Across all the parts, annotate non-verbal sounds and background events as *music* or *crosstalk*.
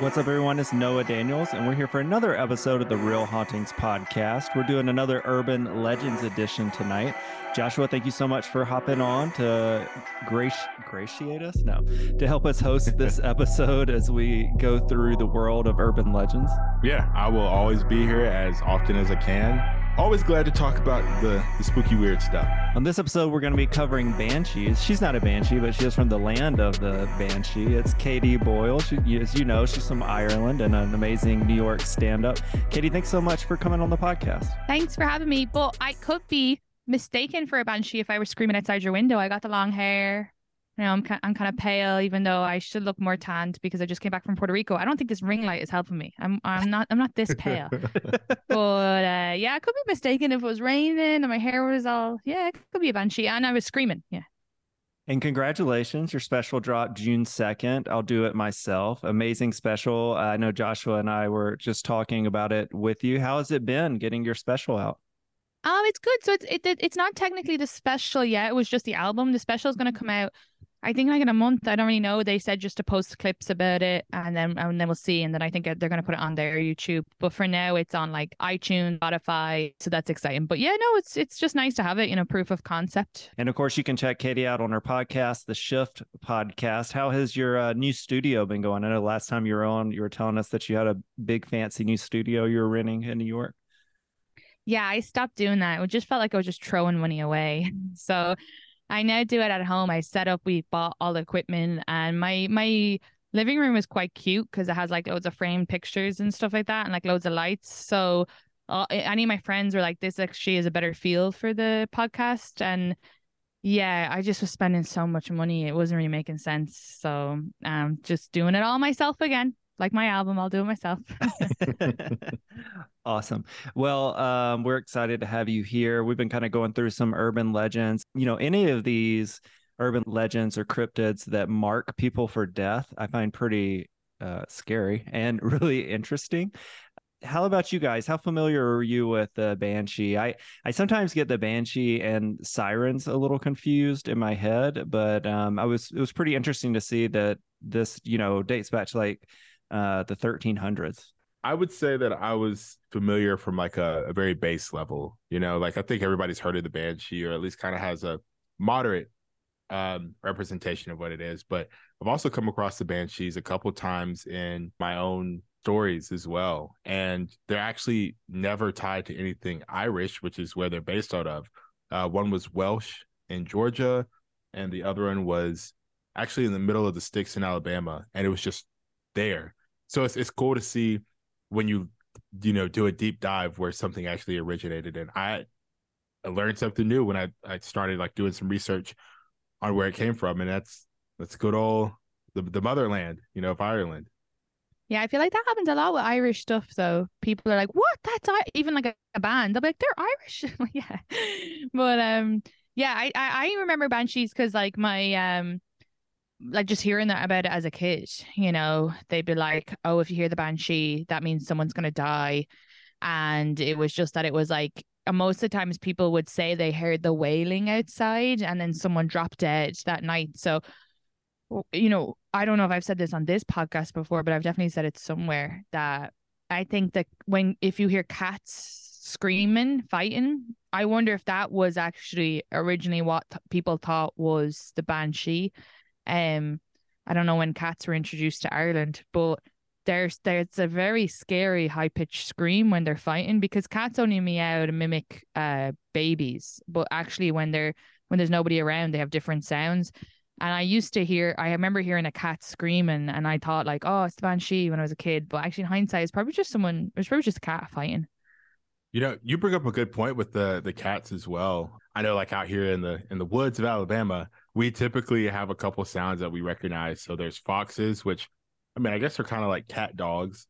What's up, everyone? It's Noah Daniels, and we're here for another episode of the Real Hauntings podcast. We're doing another Urban Legends edition tonight. Joshua, thank you so much for hopping on to grace gratiate us, no, to help us host this *laughs* episode as we go through the world of urban legends. Yeah, I will always be here as often as I can. Always glad to talk about the, the spooky, weird stuff. On this episode, we're going to be covering banshees. She's not a banshee, but she is from the land of the banshee. It's Katie Boyle. She, as you know, she's from Ireland and an amazing New York stand-up. Katie, thanks so much for coming on the podcast. Thanks for having me. But I could be mistaken for a banshee if I were screaming outside your window. I got the long hair. You know, I'm kind, I'm kind of pale, even though I should look more tanned because I just came back from Puerto Rico. I don't think this ring light is helping me. I'm I'm not I'm not this pale. *laughs* but uh, yeah, I could be mistaken if it was raining and my hair was all yeah, it could be a banshee and I was screaming. Yeah. And congratulations, your special drop June 2nd. I'll do it myself. Amazing special. I know Joshua and I were just talking about it with you. How has it been getting your special out? Um, it's good. So it's it, it's not technically the special yet. It was just the album. The special is going to come out I think like in a month. I don't really know. They said just to post clips about it, and then and then we'll see. And then I think they're going to put it on their YouTube. But for now, it's on like iTunes, Spotify. So that's exciting. But yeah, no, it's it's just nice to have it. You know, proof of concept. And of course, you can check Katie out on her podcast, the Shift Podcast. How has your uh, new studio been going? I know last time you were on, you were telling us that you had a big fancy new studio you were renting in New York. Yeah, I stopped doing that. It just felt like I was just throwing money away. *laughs* So I now do it at home. I set up, we bought all the equipment, and my my living room is quite cute because it has like loads of framed pictures and stuff like that, and like loads of lights. So uh, any of my friends were like, "This actually is a better feel for the podcast," and yeah, I just was spending so much money, it wasn't really making sense. So um, just doing it all myself again like my album, I'll do it myself. *laughs* awesome. Well, um, we're excited to have you here. We've been kind of going through some urban legends. You know, any of these urban legends or cryptids that mark people for death, I find pretty uh, scary and *laughs* really interesting. How about you guys? How familiar are you with the banshee? I I sometimes get the banshee and sirens a little confused in my head, but um, I was it was pretty interesting to see that this you know dates back to like uh, the 1300s? I would say that I was familiar from like a, a, very base level. You know, like I think everybody's heard of the Banshee, or at least kind of has a moderate um, representation of what it is. But I've also come across the Banshees a couple times in my own stories as well, and they're actually never tied to anything Irish, which is where they're based out of. Uh, one was Welsh in Georgia, and the other one was actually in the middle of the sticks in Alabama, and it was just there so it's it's cool to see when you you know do a deep dive where something actually originated. And i I learned something new when I, I started like doing some research on where it came from. And that's that's good old the, the motherland you know of ireland. Yeah i feel like that happens a lot with irish stuff though. People are like what? That's I-? even like a, a band. They'll be like they're irish. *laughs* Yeah. But um yeah i i, I remember banshees because like my um like just hearing that about it as a kid, you know, they'd be like, oh, if you hear the banshee, that means someone's going to die. And it was just that it was like uh, most of the times people would say they heard the wailing outside and then someone dropped dead that night. So, you know, I don't know if I've said this on this podcast before, but I've definitely said it somewhere that I think that when, if you hear cats screaming, fighting, I wonder if that was actually originally what th- people thought was the banshee. Um, I don't know when cats were introduced to Ireland, but there's there's a very scary high pitched scream when they're fighting because cats only meow to mimic uh babies, but actually when they're when there's nobody around, they have different sounds. And I used to hear, I remember hearing a cat screaming, and I thought like, oh, it's the banshee when I was a kid. But actually, in hindsight, it's probably just someone. It's probably just a cat fighting. You know, you bring up a good point with the the cats as well. I know, like out here in the in the woods of Alabama, we typically have a couple sounds that we recognize. So there's foxes, which I mean, I guess they're kind of like cat dogs,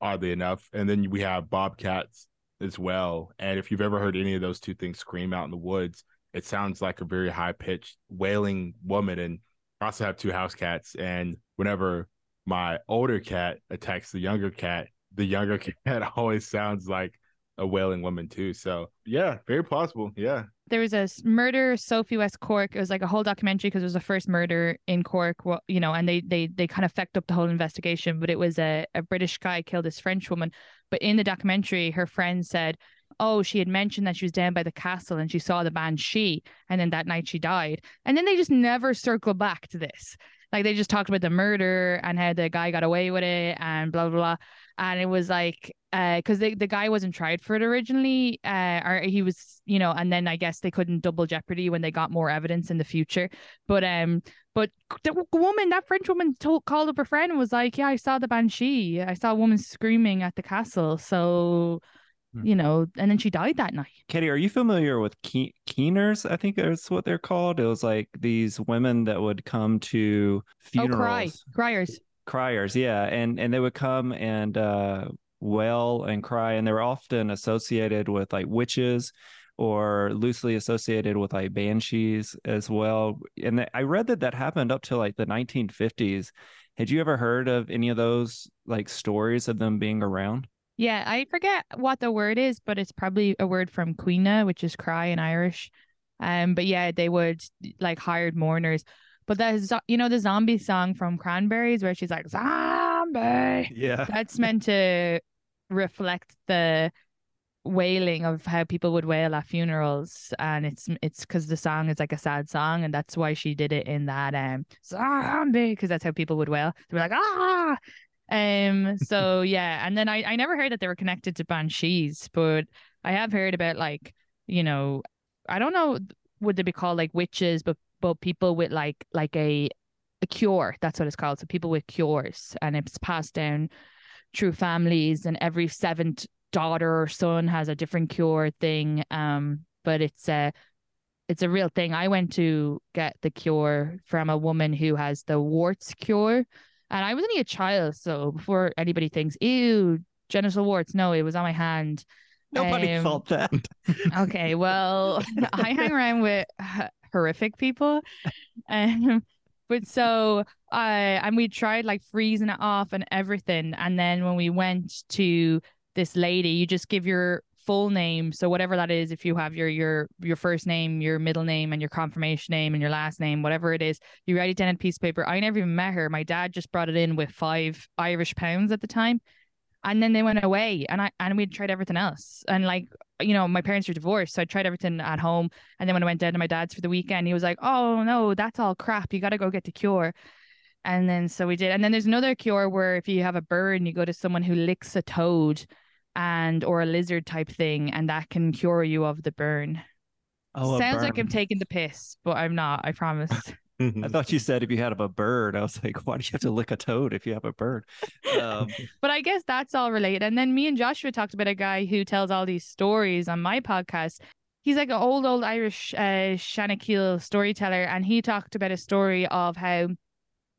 oddly enough. And then we have bobcats as well. And if you've ever heard any of those two things scream out in the woods, it sounds like a very high pitched wailing woman. And I also have two house cats. And whenever my older cat attacks the younger cat, the younger *laughs* cat always sounds like a wailing woman too. So yeah, very plausible. Yeah there was a murder Sophie West Cork. It was like a whole documentary because it was the first murder in Cork. Well, you know, and they they they kind of fecked up the whole investigation. But it was a a British guy killed this French woman. But in the documentary, her friend said, "Oh, she had mentioned that she was down by the castle and she saw the banshee, and then that night she died." And then they just never circle back to this. Like they just talked about the murder and how the guy got away with it and blah blah blah. And it was like because uh, the the guy wasn't tried for it originally, uh, or he was, you know, and then I guess they couldn't double jeopardy when they got more evidence in the future. But um, but the woman, that French woman, told called up her friend and was like, "Yeah, I saw the banshee. I saw a woman screaming at the castle." So, hmm. you know, and then she died that night. Katie, are you familiar with ke- keeners? I think that's what they're called. It was like these women that would come to funerals. Oh, cry, criers criers yeah and and they would come and uh wail and cry and they were often associated with like witches or loosely associated with like banshees as well. And i read that that happened up to like the 1950s had you ever heard of any of those like stories of them being around? Yeah i forget what the word is but it's probably a word from cuina which is cry in irish. Um but yeah they would like hired mourners but that's you know the zombie song from cranberries where she's like zombie. Yeah. That's meant to reflect the wailing of how people would wail at funerals. And it's it's because the song is like a sad song and that's why she did it in that um zombie because that's how people would wail. They were like ah! Um so *laughs* yeah. And then I, I never heard that they were connected to banshees but i have heard about like you know i don't know would they be called like witches but but people with like like a a cure that's what it's called. So people with cures and it's passed down through families and every seventh daughter or son has a different cure thing um but it's a it's a real thing. I went to get the cure from a woman who has the warts cure and i was only a child so before anybody thinks ew genital warts. No it was on my hand. Nobody um, felt that. *laughs* okay well *laughs* i hang around with horrific people um but so uh and we tried like freezing it off and everything. And then when we went to this lady, you just give your full name. So whatever that is, if you have your your your first name, your middle name, and your confirmation name and your last name, whatever it is, you write it down a piece of paper. I never even met her. My dad just brought it in with five Irish pounds at the time and then they went away and i and we tried everything else and like you know my parents are divorced so i tried everything at home. And then when i went down to my dad's for the weekend he was like oh no that's all crap. You got to go get the cure. And then so we did. And then there's another cure where if you have a burn you go to someone who licks a toad and or a lizard type thing and that can cure you of the burn. Oh sounds like i'm taking the piss but i'm not i promise *laughs* I thought you said if you had a bird. I was like, why do you have to lick a toad if you have a bird? Um, *laughs* but I guess that's all related. And then me and Joshua talked about a guy who tells all these stories on my podcast. He's like an old, old Irish uh, storyteller. And he talked about a story of how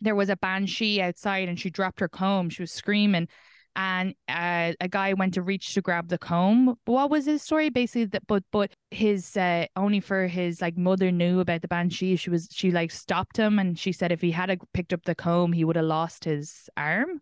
there was a banshee outside and she dropped her comb. She was screaming and uh, a guy went to reach to grab the comb. What was his story? Basically, that but but his uh, only for his like mother knew about the banshee. She was she like stopped him and she said if he had picked up the comb, he would have lost his arm.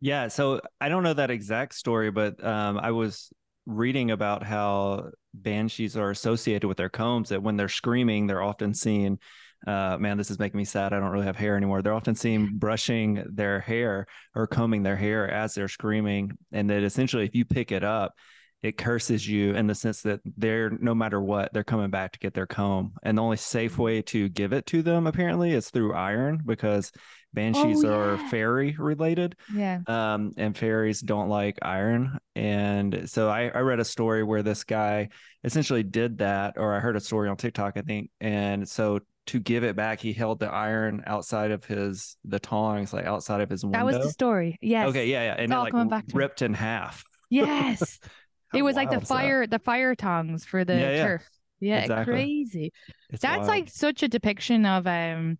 Yeah, so I don't know that exact story, but um, I was reading about how banshees are associated with their combs that when they're screaming, they're often seen. Uh, man, this is making me sad. I don't really have hair anymore. They're often seen *laughs* brushing their hair or combing their hair as they're screaming. And that essentially, if you pick it up, it curses you in the sense that they're no matter what they're coming back to get their comb and the only safe Mm-hmm. way to give it to them apparently is through iron because banshees Oh, are fairy related Yeah. um, and fairies don't like iron. And so I, I read a story where this guy essentially did that, or I heard a story on TikTok, I think. And so to give it back, he held the iron outside of his the tongs, like outside of his window. That was the story. Yes. Okay, yeah, yeah, and it like ripped in half. Yes. *laughs* It was like the is that? fire, the fire tongs for the Yeah, yeah. turf. Yeah, Exactly. crazy. It's That's wild. like such a depiction of um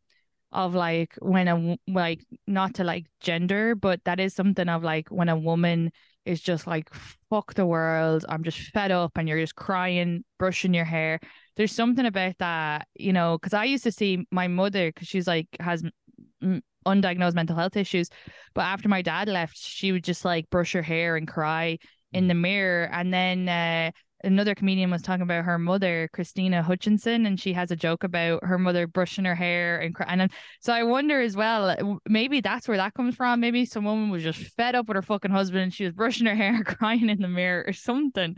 of like when a like not to like gender, but that is something of like when a woman is just like fuck the world, I'm just fed up, and you're just crying, brushing your hair. There's something about that, you know, because I used to see my mother because she's like has undiagnosed mental health issues, but after my dad left, she would just like brush her hair and cry in the mirror, and then. uh another comedian was talking about her mother, Christina Hutchinson, and she has a joke about her mother brushing her hair and cry- and then, so I wonder as well, maybe that's where that comes from. Maybe some woman was just fed up with her fucking husband and she was brushing her *laughs* hair, crying in the mirror or something.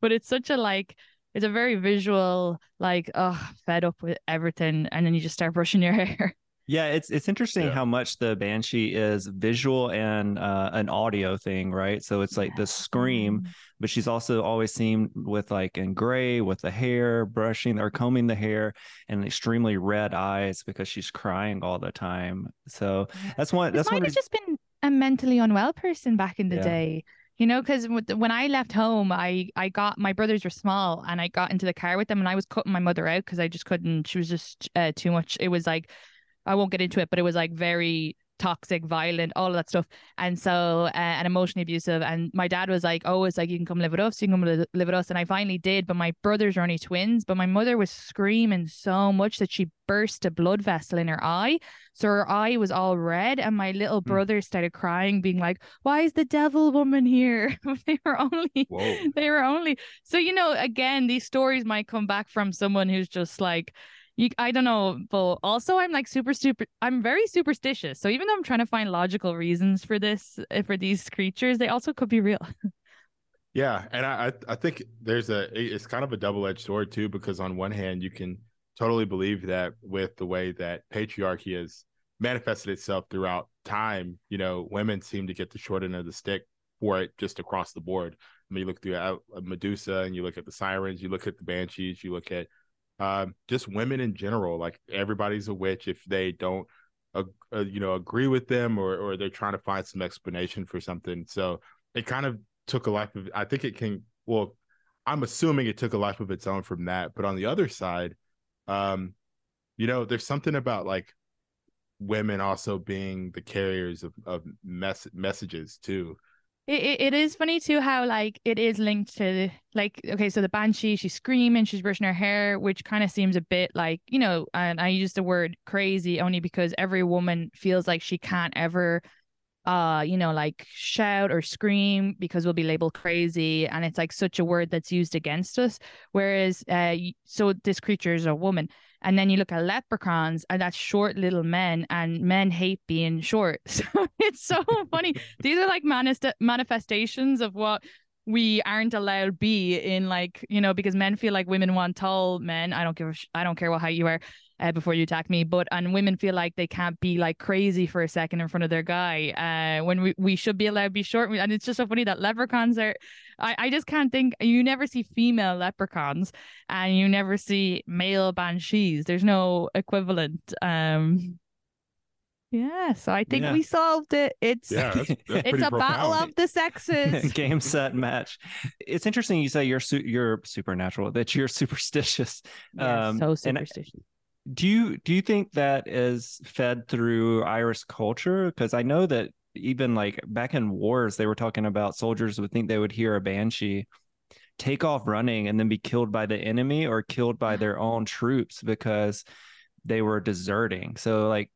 But it's such a like. It's a very visual, like, oh, fed up with everything, and then you just start brushing your *laughs* hair. Yeah, it's it's interesting Yeah. how much the banshee is visual and uh, an audio thing, right? So it's like the scream, but she's also always seen with like in gray with the hair brushing or combing the hair and extremely red eyes because she's crying all the time. So that's one. This That's might one. have just been a mentally unwell person back in the Yeah. day. You know, because when I left home, I I got my brothers were small, and I got into the car with them, and I was cutting my mother out because I just couldn't. She was just uh, too much. It was like I won't get into it, but it was like very toxic, violent, all of that stuff, and so uh, and emotionally abusive. And my dad was like, "Oh, it's like you can come live with us, you can come li- live with us." And I finally did, but my brothers are only twins. But my mother was screaming so much that she burst a blood vessel in her eye, so her eye was all red, and my little Hmm. brother started crying, being like, "Why is the devil woman here?" *laughs* they were only Whoa. they were only so you know again these stories might come back from someone who's just like you I don't know but also I'm like super super I'm very superstitious so even though I'm trying to find logical reasons for this uh, for these creatures they also could be real *laughs* Yeah, and I I think there's a it's kind of a double edged sword too because on one hand you can totally believe that with the way that patriarchy has manifested itself throughout time, you know, women seem to get the short end of the stick for it just across the board. I mean, you look through uh, Medusa and you look at the sirens, you look at the banshees, you look at um, just women in general. Like everybody's a witch if they don't, uh, uh, you know, agree with them or or they're trying to find some explanation for something. So it kind of took a life of. I think it can. Well, I'm assuming it took a life of its own from that. But on the other side, um, you know, there's something about like women also being the carriers of of mess messages too. It, it, it is funny too how like it is linked to like okay so the banshee she's screaming she's brushing her hair which kind of seems a bit like you know and I use the word crazy only because every woman feels like she can't ever uh you know like shout or scream because we'll be labeled crazy and it's like such a word that's used against us. Whereas uh so this creature is a woman and then you look at leprechauns and that's short little men and men hate being short. *laughs* So it's so funny. *laughs* These are like manist- manifestations of what we aren't allowed be in like you know because men feel like women want tall men. I don't give a sh- i don't care what height you are uh, before you attack me but and women feel like they can't be like crazy for a second in front of their guy uh when we, we should be allowed to be short and it's just so funny that leprechauns are I, I just can't think you never see female leprechauns and you never see male banshees. There's no equivalent um yeah so i think Yeah. we solved it. It's Yeah, that's, *laughs* that's it's pretty a battle of the sexes. *laughs* Game set match. It's interesting you say you're su- you're supernatural that you're *laughs* superstitious. Yeah, Um, so and- superstitious. Do you do you think that is fed through Irish culture? Because I know that even like back in wars, they were talking about soldiers would think they would hear a banshee take off running and then be killed by the enemy or killed by their own troops because they were deserting. So like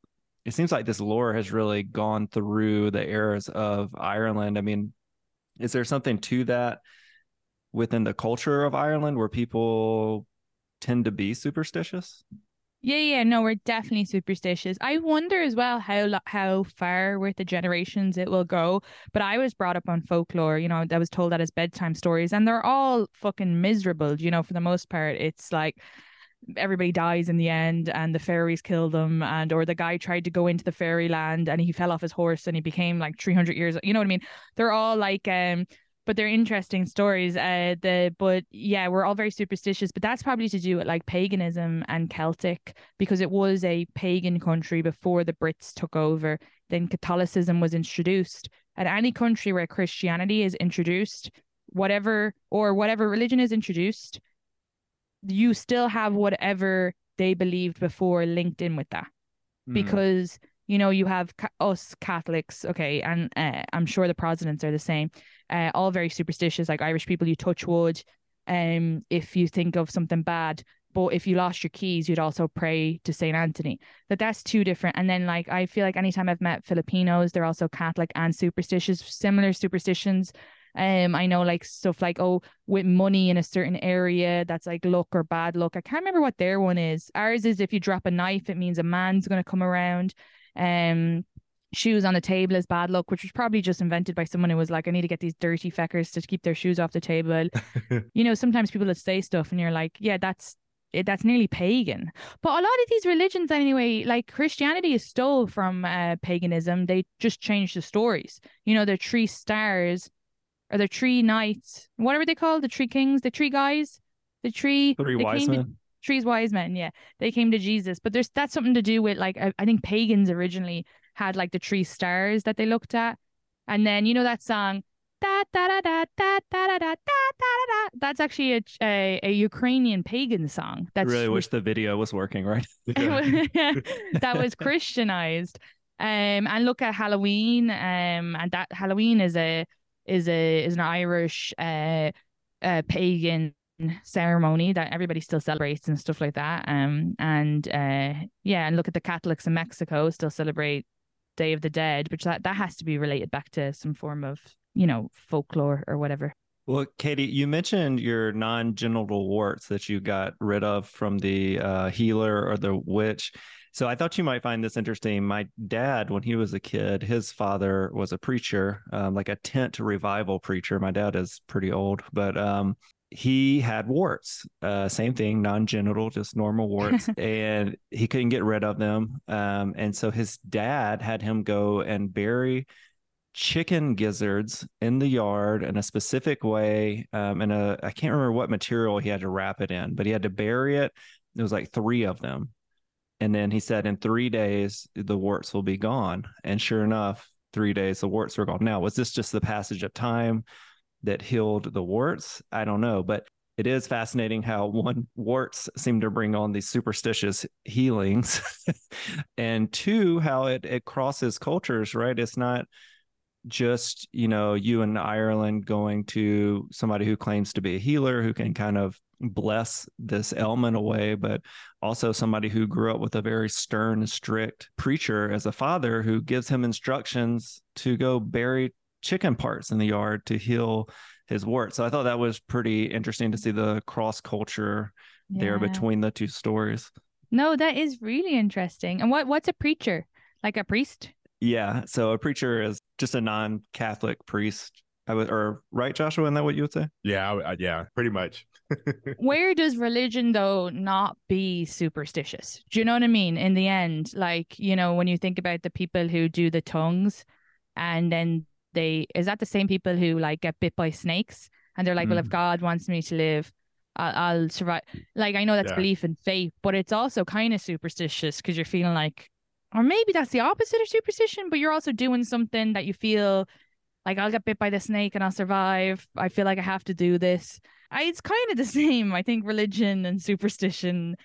it seems like this lore has really gone through the eras of Ireland. I mean, is there something to that? within the culture of Ireland where people tend to be superstitious? Yeah, yeah, no, we're definitely superstitious. I wonder as well how how far with the generations it will go. But I was brought up on folklore, you know, I was told that as bedtime stories, and they're all fucking miserable. You know, for the most part, it's like everybody dies in the end and the fairies kill them and or the guy tried to go into the fairyland and he fell off his horse and he became like 300 years you know what i mean they're all like um but they're interesting stories. Uh the but yeah we're all very superstitious but that's probably to do with like paganism and celtic because it was a pagan country before the brits took over. Then catholicism was introduced and any country where christianity is introduced whatever or whatever religion is introduced you still have whatever they believed before linked in with that. Mm. because you know you have ca- us Catholics, okay, and uh, I'm sure the Protestants are the same. Uh, all very superstitious, like Irish people. You touch wood, um, if you think of something bad. But if you lost your keys, you'd also pray to Saint Anthony. That that's two different. And then like I feel like anytime I've met Filipinos, they're also Catholic and superstitious, similar superstitions. Um, I know like stuff like oh, with money in a certain area, that's like luck or bad luck. I can't remember what their one is. Ours is if you drop a knife, it means a man's gonna come around. Um, shoes on the table is bad luck, which was probably just invented by someone who was like, I need to get these dirty feckers to keep their shoes off the table. *laughs* you know, sometimes people that say stuff and you're like, yeah, that's it, that's nearly pagan. But a lot of these religions, anyway, like Christianity is stole from uh, paganism. They just changed the stories. You know, the three stars or the three knights, whatever they call the three kings, the three guys, the three Three wise to- men. Three's wise men, yeah, they came to Jesus. But there's that's something to do with like I, I think pagans originally had like the three stars that they looked at, and then you know that song. Da, da, da, da, da, da, da, da, da, da. That's actually a, a, a Ukrainian pagan song. That's really wish the video was working, right? that was Christianized. Um, and look at Halloween. Um, and that Halloween is a is a is an Irish uh, uh pagan ceremony that everybody still celebrates and stuff like that. Um, and uh, yeah, and look at the Catholics in Mexico still celebrate Day of the Dead, which that that has to be related back to some form of you know folklore or whatever. Well, Katie, you mentioned your non-genital warts that you got rid of from the uh, healer or the witch. So I thought you might find this interesting. My dad, when he was a kid, his father was a preacher, um, like a tent revival preacher. My dad is pretty old, but um, he had warts. Uh, same thing, non-genital, just normal warts, *laughs* and he couldn't get rid of them. Um, and so his dad had him go and bury chicken gizzards in the yard in a specific way um in a i can't remember what material he had to wrap it in but he had to bury it there was like three of them and then he said in three days the warts will be gone. And sure enough three days the warts were gone. Now was this just the passage of time that healed the warts? I don't know but it is fascinating how *laughs* one warts seem to bring on these superstitious healings *laughs* and two how it it crosses cultures right? It's not just you know you in Ireland going to somebody who claims to be a healer who can kind of bless this ailment away but also somebody who grew up with a very stern strict preacher as a father who gives him instructions to go bury chicken parts in the yard to heal his wart so i thought that was pretty interesting to see the cross culture there between the two stories No, that is really interesting. And what what's a preacher? Like a priest? yeah so a preacher is just a non-catholic priest i would or right joshua isn't that what you would say Yeah, I- I- yeah, pretty much. Where does religion though not be superstitious? Do you know what I mean? In the end, like, you know, when you think about the people who do the tongues and then they is that the same people who like get bit by snakes and they're like, well, if Mhm. God wants me to live, I'll, I'll survive. Like, I know that's Yeah. belief and faith, but it's also kind of superstitious because you're feeling like, or maybe that's the opposite of superstition, but you're also doing something that you feel like I'll get bit by the snake and I'll survive. I feel like I have to do this. I, it's kind of the *laughs* same. I think religion and superstition,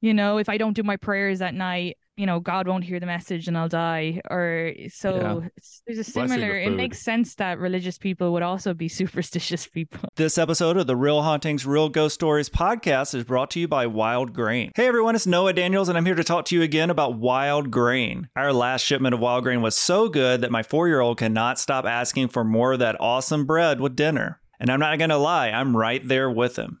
you know, if I don't do my prayers at night, you know, God won't hear the message and I'll die. Or so it's, there's a similar, it makes sense that religious people would also be *laughs* superstitious people. This episode of the Real Hauntings, Real Ghost Stories podcast is brought to you by Wild Grain. Hey everyone, it's Noah Daniels, and I'm here to talk to you again about Wild Grain. Our last shipment of Wild Grain was so good that my four year old cannot stop asking for more of that awesome bread with dinner. And I'm not going to lie, I'm right there with him.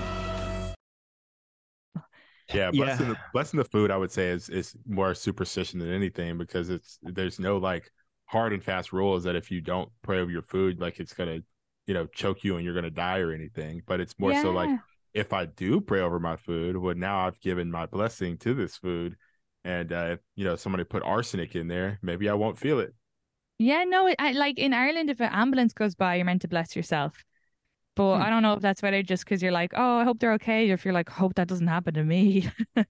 Yeah, Yeah. blessing, The, blessing the food, I would say, is is more superstition than anything because it's there's no like hard and fast rules that if you don't pray over your food, like it's gonna, you know, choke you and you're gonna die or anything. But it's more so like if I do pray over my food, well, now I've given my blessing to this food, and uh, if you know somebody put arsenic in there, maybe I won't feel it. Yeah, no, I, like in Ireland, if an ambulance goes by, you're meant to bless yourself. But Hmm. I don't know if that's whether just because you're like, oh, I hope they're okay, or if you're like, hope that doesn't happen to me. *laughs*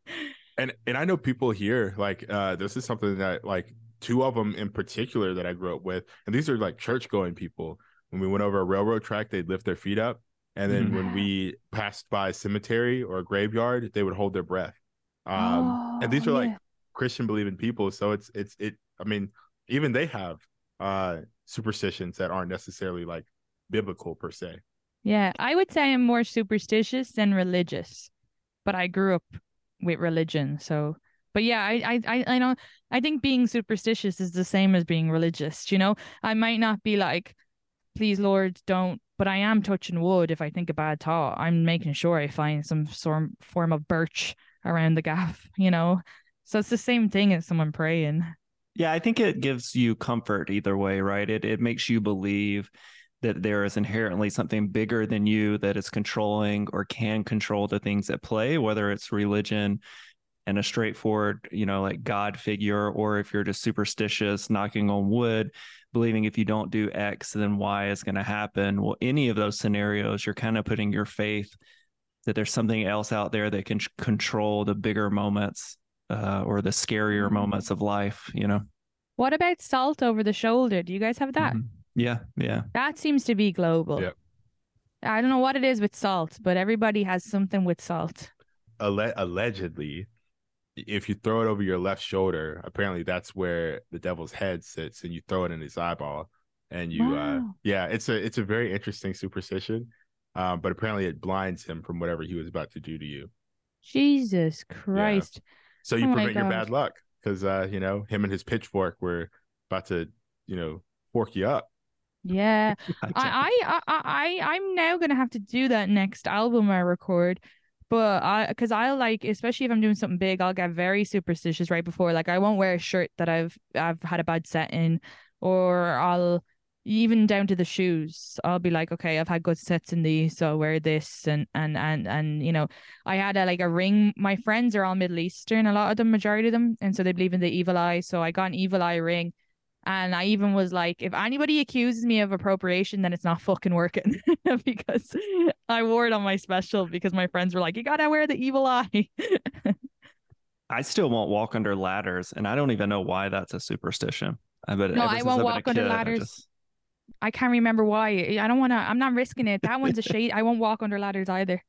and and I know people here like uh this is something that like two of them in particular that I grew up with, and these are like church going people. When we went over a railroad track, they'd lift their feet up, and then Mhm. when we passed by a cemetery or a graveyard, they would hold their breath. Um, and these are Oh, like. Christian believing people, so it's it's it. I mean, even they have uh superstitions that aren't necessarily like biblical per se. Yeah, I would say I'm more superstitious than religious, but I grew up with religion, so. But yeah, I, I, I, I don't. I think being superstitious is the same as being religious. You know, I might not be like, please, Lord, don't. But I am touching wood if I think a bad thought. I'm making sure I find some sort form of birch around the gaff. You know, so it's the same thing as someone praying. Yeah, I think it gives you comfort either way, right? It it makes you believe that there is inherently something bigger than you that is controlling or can control the things at play, whether it's religion and a straightforward, you know, like God figure, or if you're just superstitious, knocking on wood, believing if you don't do X, then Y is going to happen. Well, any of those scenarios, you're kind of putting your faith that there's something else out there that can control the bigger moments uh, or the scarier Mm. moments of life, you know? What about salt over the shoulder? Do you guys have that? Mhm. Yeah, yeah. That seems to be global. Yep. I don't know what it is with salt, but everybody has something with salt. Alle- allegedly, if you throw it over your left shoulder, apparently that's where the devil's head sits, and you throw it in his eyeball, and you, uh, yeah, it's a it's a very interesting superstition, um, but apparently it blinds him from whatever he was about to do to you. Jesus Christ. So you Oh prevent your bad luck because uh, you know him and his pitchfork were about to, you know, fork you up. Yeah. *laughs* I, I, I, I, I'm now gonna have to do that next album I record. But I, because I'll like, especially if I'm doing something big, I'll get very superstitious right before. Like, I won't wear a shirt that I've, I've had a bad set in, or I'll even down to the shoes. I'll be like, okay, I've had good sets in these, so I'll wear this, and and and and you know, I had a like a ring. My friends are all Middle Eastern, a lot of them, majority of them, and so they believe in the evil eye. So I got an evil eye ring, And I even was like, if anybody accuses me of appropriation, then it's not fucking working *laughs* because I wore it on my special because my friends were like, you gotta wear the evil eye. I still won't walk under ladders, and I don't even know why that's a superstition. I bet No, I won't I've walk under kid, I ladders. just- I can't remember why. I don't want to. I'm not risking it. That one's a shade. I won't walk under ladders either.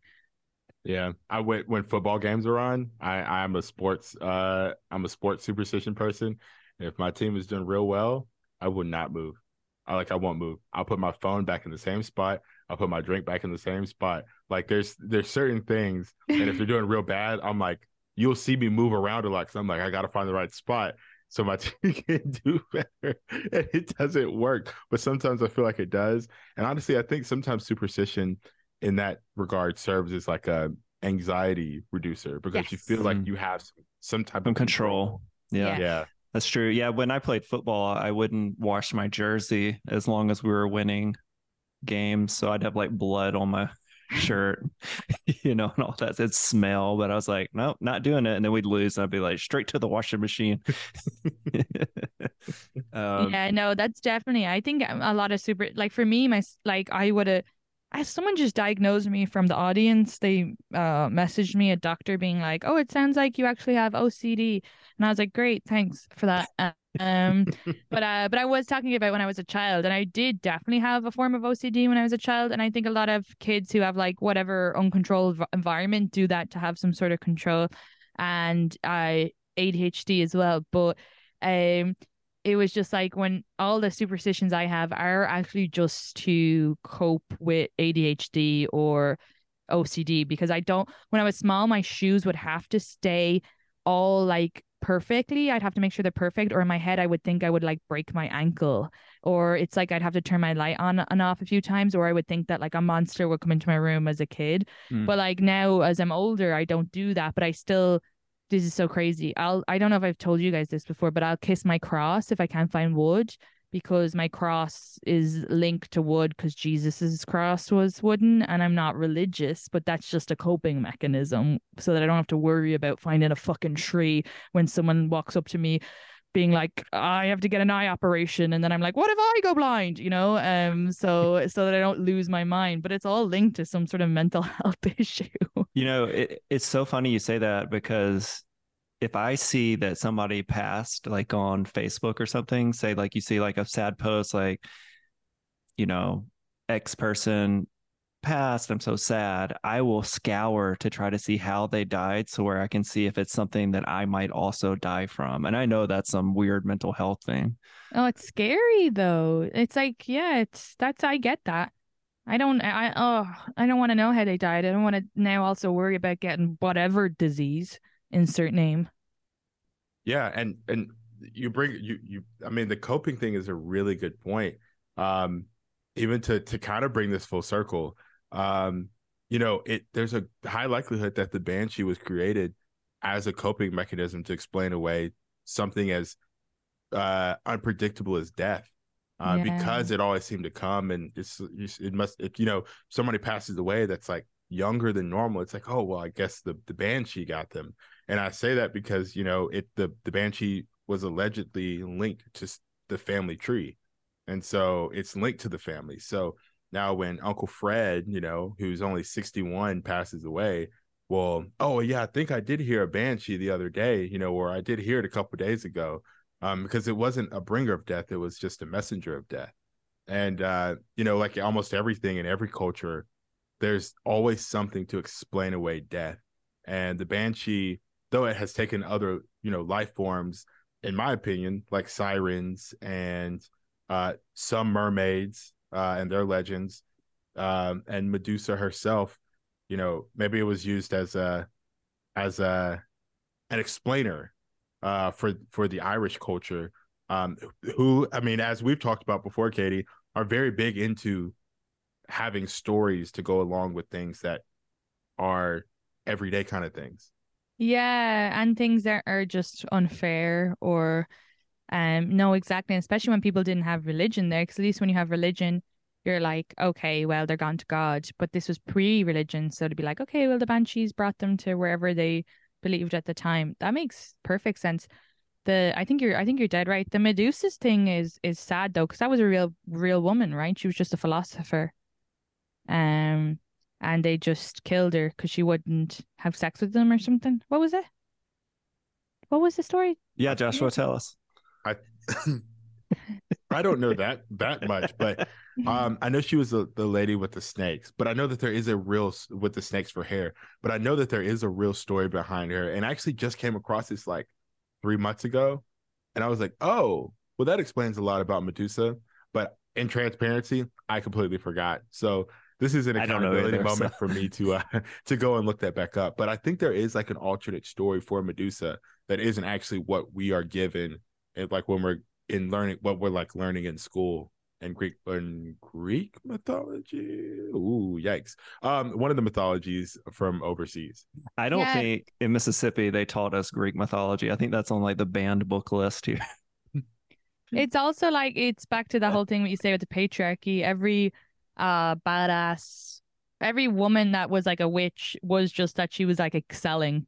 Yeah, I went when football games are on. I I'm a sports uh I'm a sports superstition person. If my team is doing real well, I would not move. I like I won't move. I'll put my phone back in the same spot. I'll put my drink back in the same spot. Like there's there's certain things, and if they're doing real bad, I'm like you'll see me move around a lot. Cause I'm like I gotta find the right spot so my *laughs* team can do better. And it doesn't work, but sometimes I feel like it does. And honestly, I think sometimes superstition in that regard serves as like a anxiety reducer because you feel like you have some, some type Some of control. Yeah, Yeah. Yeah. That's true. Yeah, when I played football, I wouldn't wash my jersey as long as we were winning games. So I'd have like blood on my *laughs* shirt, *laughs* you know, and all that. It'd smell, but I was like, nope, not doing it. And then we'd lose, and I'd be like, straight to the washing machine. *laughs* um, yeah, no, that's definitely. I think a lot of super like for me, my like I would have. Someone just diagnosed me from the audience, they uh messaged me a doctor being like, "Oh, it sounds like you actually have OCD," and I was like, "Great, thanks for that." Um, *laughs* but uh, but I was talking about when I was a child, and I did definitely have a form of OCD when I was a child, and I think a lot of kids who have like whatever uncontrolled v- environment do that to have some sort of control, and uh, ADHD as well. But um, it was just like when all the superstitions I have are actually just to cope with ADHD or OCD because I don't when I was small my shoes would have to stay all like perfectly I'd have to make sure they're perfect or in my head I would think I would like break my ankle or it's like I'd have to turn my light on and off a few times or I would think that like a monster would come into my room as a kid Mm. but like now as I'm older I don't do that but I still this is so crazy. I'll I don't know if I've told you guys this before, but I'll kiss my cross if I can't find wood because my cross is linked to wood because Jesus's cross was wooden and I'm not religious, but that's just a coping mechanism so that I don't have to worry about finding a fucking tree when someone walks up to me being like I have to get an eye operation and then I'm like what if I go blind you know um so so that I don't lose my mind but it's all linked to some sort of mental *laughs* health *laughs* issue You know, it, it's so funny you say that because if I see that somebody passed like on Facebook or something, say like you see like a sad post like, you know, X person passed, I'm so sad. I will scour to try to see how they died so where I can see if it's something that I might also die from. And I know that's some weird mental health thing. Oh, it's scary though. It's like, yeah, it's that's I get that. I don't I oh I don't want to know how they died. I don't want to now also worry about getting whatever disease insert name. Yeah, and and you bring you you I mean the coping thing is a really good point. Um even to to kind of bring this full circle. Um you know, it there's a high likelihood that the banshee was created as a coping mechanism to explain away something as uh unpredictable as death. Uh, Yeah. because it always seemed to come and it's, it must if you know somebody passes away that's like younger than normal it's like oh well i guess the the banshee got them and I say that because you know it the the banshee was allegedly linked to the family tree, and so it's linked to the family. So now when Uncle Fred, you know, who's only sixty one, passes away, well, oh yeah, I think I did hear a banshee the other day, you know, or I did hear it a couple days ago, um, because it wasn't a bringer of death; it was just a messenger of death. And uh, you know, like almost everything in every culture, there's always something to explain away death. And the banshee though it has taken other you know life forms in my opinion like sirens and uh some mermaids uh and their legends um and medusa herself you know maybe it was used as a as a an explainer uh for for the irish culture um who i mean as we've talked about before katie are very big into having stories to go along with things that are everyday kind of things Yeah, and things that are just unfair or um no exactly, especially when people didn't have religion there, because at least when you have religion, you're like, okay, well, they're gone to God. But this was pre-religion, so to be like, okay, well, the banshees brought them to wherever they believed at the time. That makes perfect sense. the I think you're I think you're dead right. The Medusa's thing is is sad though because that was a real real woman, right? She was just a philosopher, um, and they just killed her because she wouldn't have sex with them or something. What was it? What was the story? Yeah, Joshua, tell us. I I don't know that *laughs* that much, but um, I know she was the, the lady with the snakes. But I know that there is a real with the snakes for hair. But I know that there is a real story behind her, and I actually just came across this like three months ago, and I was like, oh, well, that explains a lot about Medusa. But in transparency, I completely forgot. So this is an I don't know accountability either, moment so- for me to uh, *laughs* to go and look that back up. But I think there is like an alternate story for Medusa that isn't actually what we are given, and like when we're in learning what we're like learning in school and Greek in Greek mythology. Ooh, yikes! Um, one of the mythologies from overseas. I don't Yeah. think in Mississippi they taught us Greek mythology. I think that's on like the banned book list here. *laughs* It's also like it's back to the whole thing what you say with the patriarchy. Every uh badass, every woman that was like a witch was just that she was like excelling.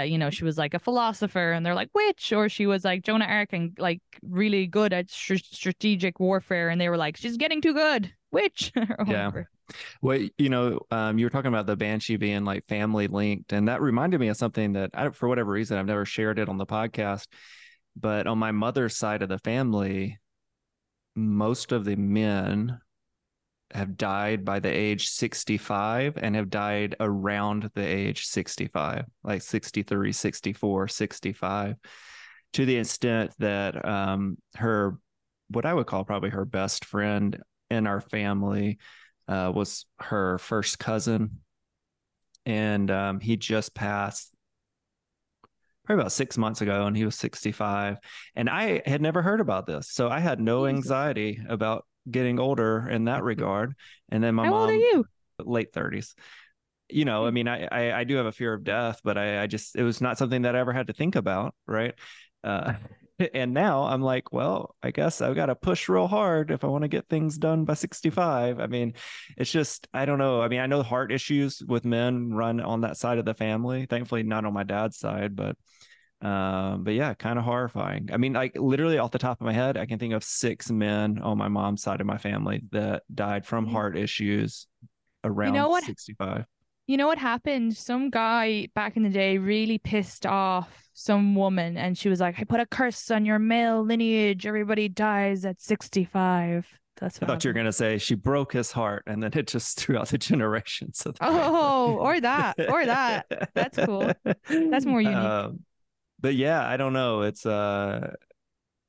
Uh, you know, she was like a philosopher, and they're like witch, or she was like Joan of Arc and like really good at str- strategic warfare, and they were like she's getting too good, witch. *laughs* Yeah. Well, you know, um, you were talking about the banshee being like family linked, and that reminded me of something that, I, for whatever reason, I've never shared it on the podcast. But on my mother's side of the family, most of the men have died by the age 65 and have died around the age 65, like 63, 64, 65, to the extent that um, her, what I would call probably her best friend in our family, uh, was her first cousin, and um, he just passed probably about six months ago, and he was 65. And I had never heard about this, so I had no anxiety about getting older in that regard. And then my How mom, old are you? late 30s. You know, I mean, I, I I do have a fear of death, but I I just it was not something that I ever had to think about, right? Uh, *laughs* *laughs* and now I'm like, well, I guess I've got to push real hard if I want to get things done by 65. I mean, it's just, I don't know. I mean, I know heart issues with men run on that side of the family. Thankfully, not on my dad's side, but, um, but yeah, kind of horrifying. I mean, like literally off the top of my head, I can think of six men on my mom's side of my family that died from heart issues around what? 65. You know what happened? Some guy back in the day really pissed off some woman, and she was like, "I put a curse on your male lineage. Everybody dies at sixty-five." That's I what thought you were going to say she broke his heart and then it just *laughs* threw out the generations. Oh, or that, or that. That's cool. That's more *laughs* unique. Um, but yeah, I don't know. It's uh,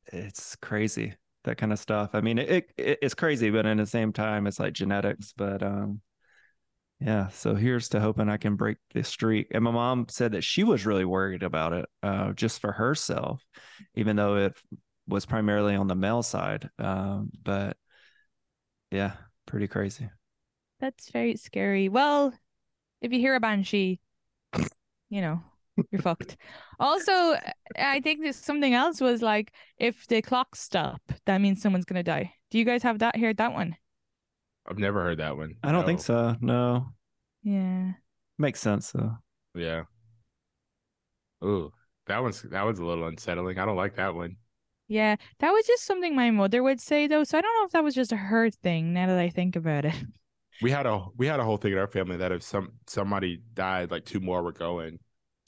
it's crazy that kind of stuff. I mean, it, it it's crazy, but at the same time, it's like genetics. But um, yeah. So here's to hoping I can break this streak. And my mom said that she was really worried about it, uh, just for herself, even though it was primarily on the male side. Um, but yeah, pretty crazy. That's very scary. Well, if you hear a banshee, you know, you're fucked. Also, I think there's something else was like if the clock stop, that means someone's gonna die. Do you guys have that here? That one? I've never heard that one. I don't think so. No, Yeah. makes sense though. Yeah. Ooh, that one's that one's a little unsettling. I don't like that one. Yeah. That was just something my mother would say though. So I don't know if that was just a her thing now that I think about it. We had a we had a whole thing in our family that if some somebody died, like two more were going.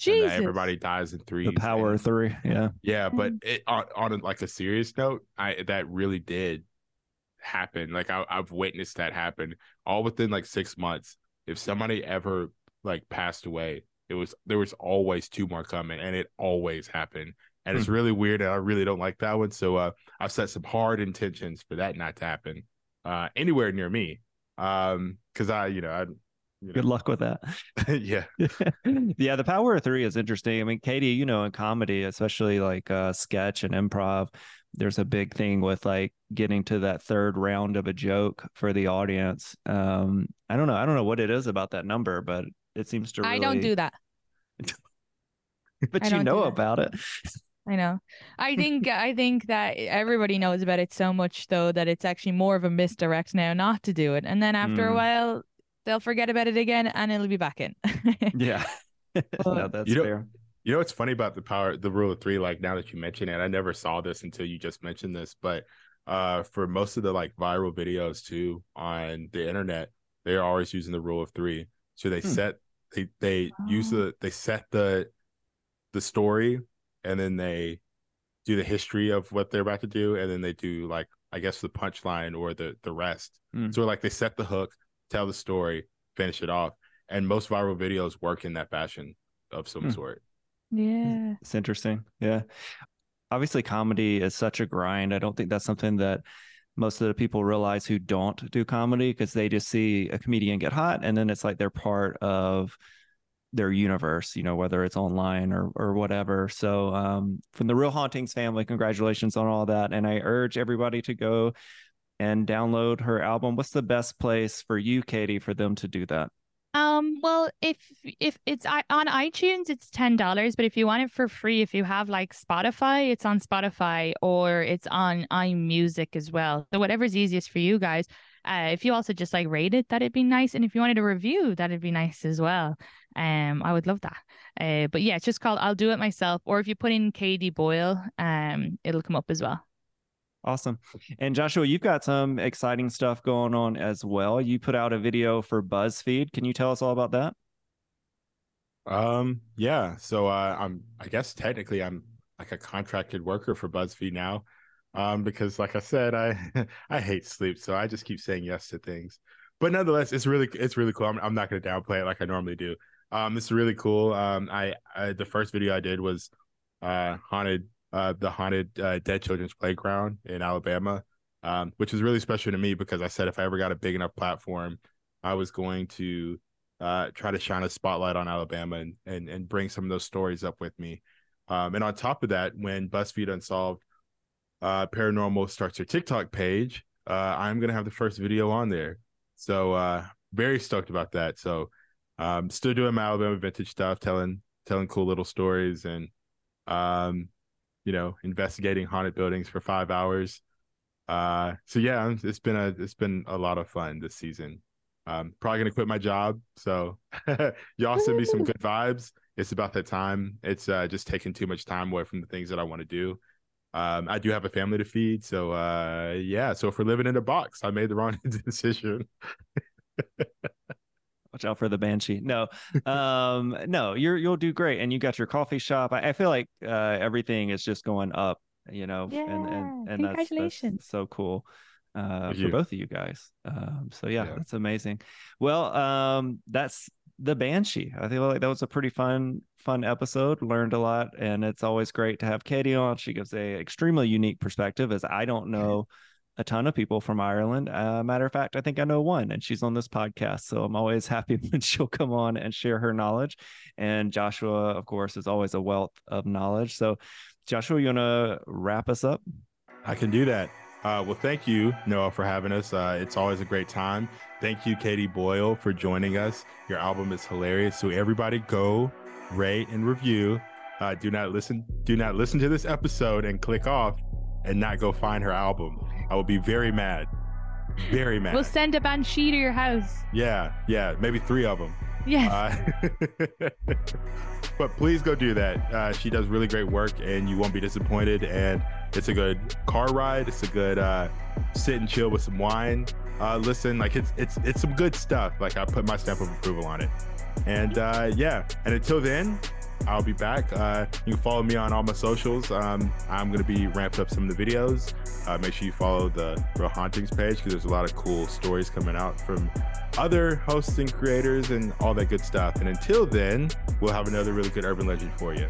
And Jesus. that everybody dies in three. The power of three. Yeah. Yeah, but Mm. it, on on like a serious note, I that really did happen. Like I, I've witnessed that happen all within like six months. If somebody ever like passed away, it was there was always two more coming, and it always happened. And it's really weird, and I really don't like that one. So uh, I've set some hard intentions for that not to happen uh, anywhere near me. Um, because I, you know, I, you Good luck with that. *laughs* yeah, *laughs* yeah, the power of three is interesting. I mean, Katie, you know, in comedy, especially like uh, sketch and improv, there's a big thing with like getting to that third round of a joke for the audience. Um, I don't know. I don't know what it is about that number, but it seems to. Really... I don't do that. *laughs* but I you know about it. I know. I think I think that everybody knows about it so much though that it's actually more of a misdirect now not to do it. And then after a Mm. while they'll forget about it again and it'll be back in. *laughs* Yeah. *laughs* no, that's You know- fair. You know what's funny about the power, the rule of three? Like now that you mention it, I never saw this until you just mentioned this. But uh, for most of the like viral videos too on the internet, they're always using the rule of three. So they Hmm. set they they use Oh. the they set the the story, and then they do the history of what they're about to do, and then they do like I guess the punchline or the the rest. Hmm. So like they set the hook, tell the story, finish it off, and most viral videos work in that fashion of some Hmm. sort. Yeah. It's interesting. Yeah. Obviously, comedy is such a grind. I don't think that's something that most of the people realize who don't do comedy because they just see a comedian get hot and then it's like they're part of their universe, you know, whether it's online or or whatever. So um from the Real Hauntings family, congratulations on all that. And I urge everybody to go and download her album. What's the best place for you, Katie, for them to do that? Um, well, if if it's on iTunes, it's ten dollars. But if you want it for free, if you have like Spotify, it's on Spotify or it's on iMusic as well. So whatever's easiest for you guys. Uh, if you also just like rate it, that'd be nice. And if you wanted a review, that'd be nice as well. Um, I would love that. Uh, but yeah, it's just called "I'll Do It Myself." Or if you put in Katie Boyle, um, it'll come up as well. Awesome. And Joshua, you've got some exciting stuff going on as well. You put out a video for BuzzFeed. Can you tell us all about that? Um, yeah. So uh, I'm I guess technically I'm like a contracted worker for BuzzFeed now. Um, because like I said, I *laughs* I hate sleep, so I just keep saying yes to things. But nonetheless, it's really it's really cool. I'm I'm not gonna downplay it like I normally do. Um, it's really cool. Um, I, I the first video I did was uh haunted uh the haunted uh, dead children's playground in Alabama. Um, which was really special to me because I said if I ever got a big enough platform, I was going to uh, try to shine a spotlight on Alabama and, and and bring some of those stories up with me. Um, and on top of that, when BuzzFeed Unsolved uh, Paranormal starts their TikTok page, uh, I'm gonna have the first video on there. So uh, very stoked about that. So um, still doing my Alabama vintage stuff, telling telling cool little stories, and um, you know, investigating haunted buildings for five hours. Uh, so yeah, it's been a it's been a lot of fun this season. Um, probably gonna quit my job. So *laughs* y'all send me some *laughs* good vibes. It's about that time. It's uh, just taking too much time away from the things that I want to do. Um, I do have a family to feed, so uh, yeah. So if we're living in a box, I made the wrong *laughs* decision. Watch out for the banshee. No, um, no, you're you'll do great, and you got your coffee shop. I, I feel like uh, everything is just going up. You know, and and Yeah, and that's, that's congratulations. so cool uh, for both of you guys. Um, so yeah, Yeah. that's amazing. Well, um, that's the banshee. I feel like that was a pretty fun fun episode. Learned a lot, and it's always great to have Katie on. She gives a extremely unique perspective, as I don't know a ton of people from Ireland. Uh, matter of fact, I think I know one, and she's on this podcast. So I'm always *laughs* happy when she'll come on and share her knowledge. And Joshua, of course, is always a wealth of knowledge. So, Joshua, you want to wrap us up? I can do that. Uh, well, thank you, Noah, for having us. Uh, it's always a great time. Thank you, Katie Boyle, for joining us. Your album is hilarious. So everybody, go rate and review. Uh, do not listen. Do not listen to this episode and click off, and not go find her album. I will be very mad. Very mad. We'll send a banshee to your house. yeah, yeah, maybe three of them. Yes. Uh, *laughs* but please go do that. Uh, she does really great work, and you won't be disappointed. And it's a good car ride. It's a good uh, sit and chill with some wine. Uh, listen, like it's it's it's some good stuff. Like I put my stamp of approval on it. And uh, yeah, and until then, I'll be back. Uh, you can follow me on all my socials. Um, I'm gonna be ramping up some of the videos. Uh, make sure you follow the Real Hauntings page because there's a lot of cool stories coming out from other hosts and creators and all that good stuff. And until then, we'll have another really good urban legend for you.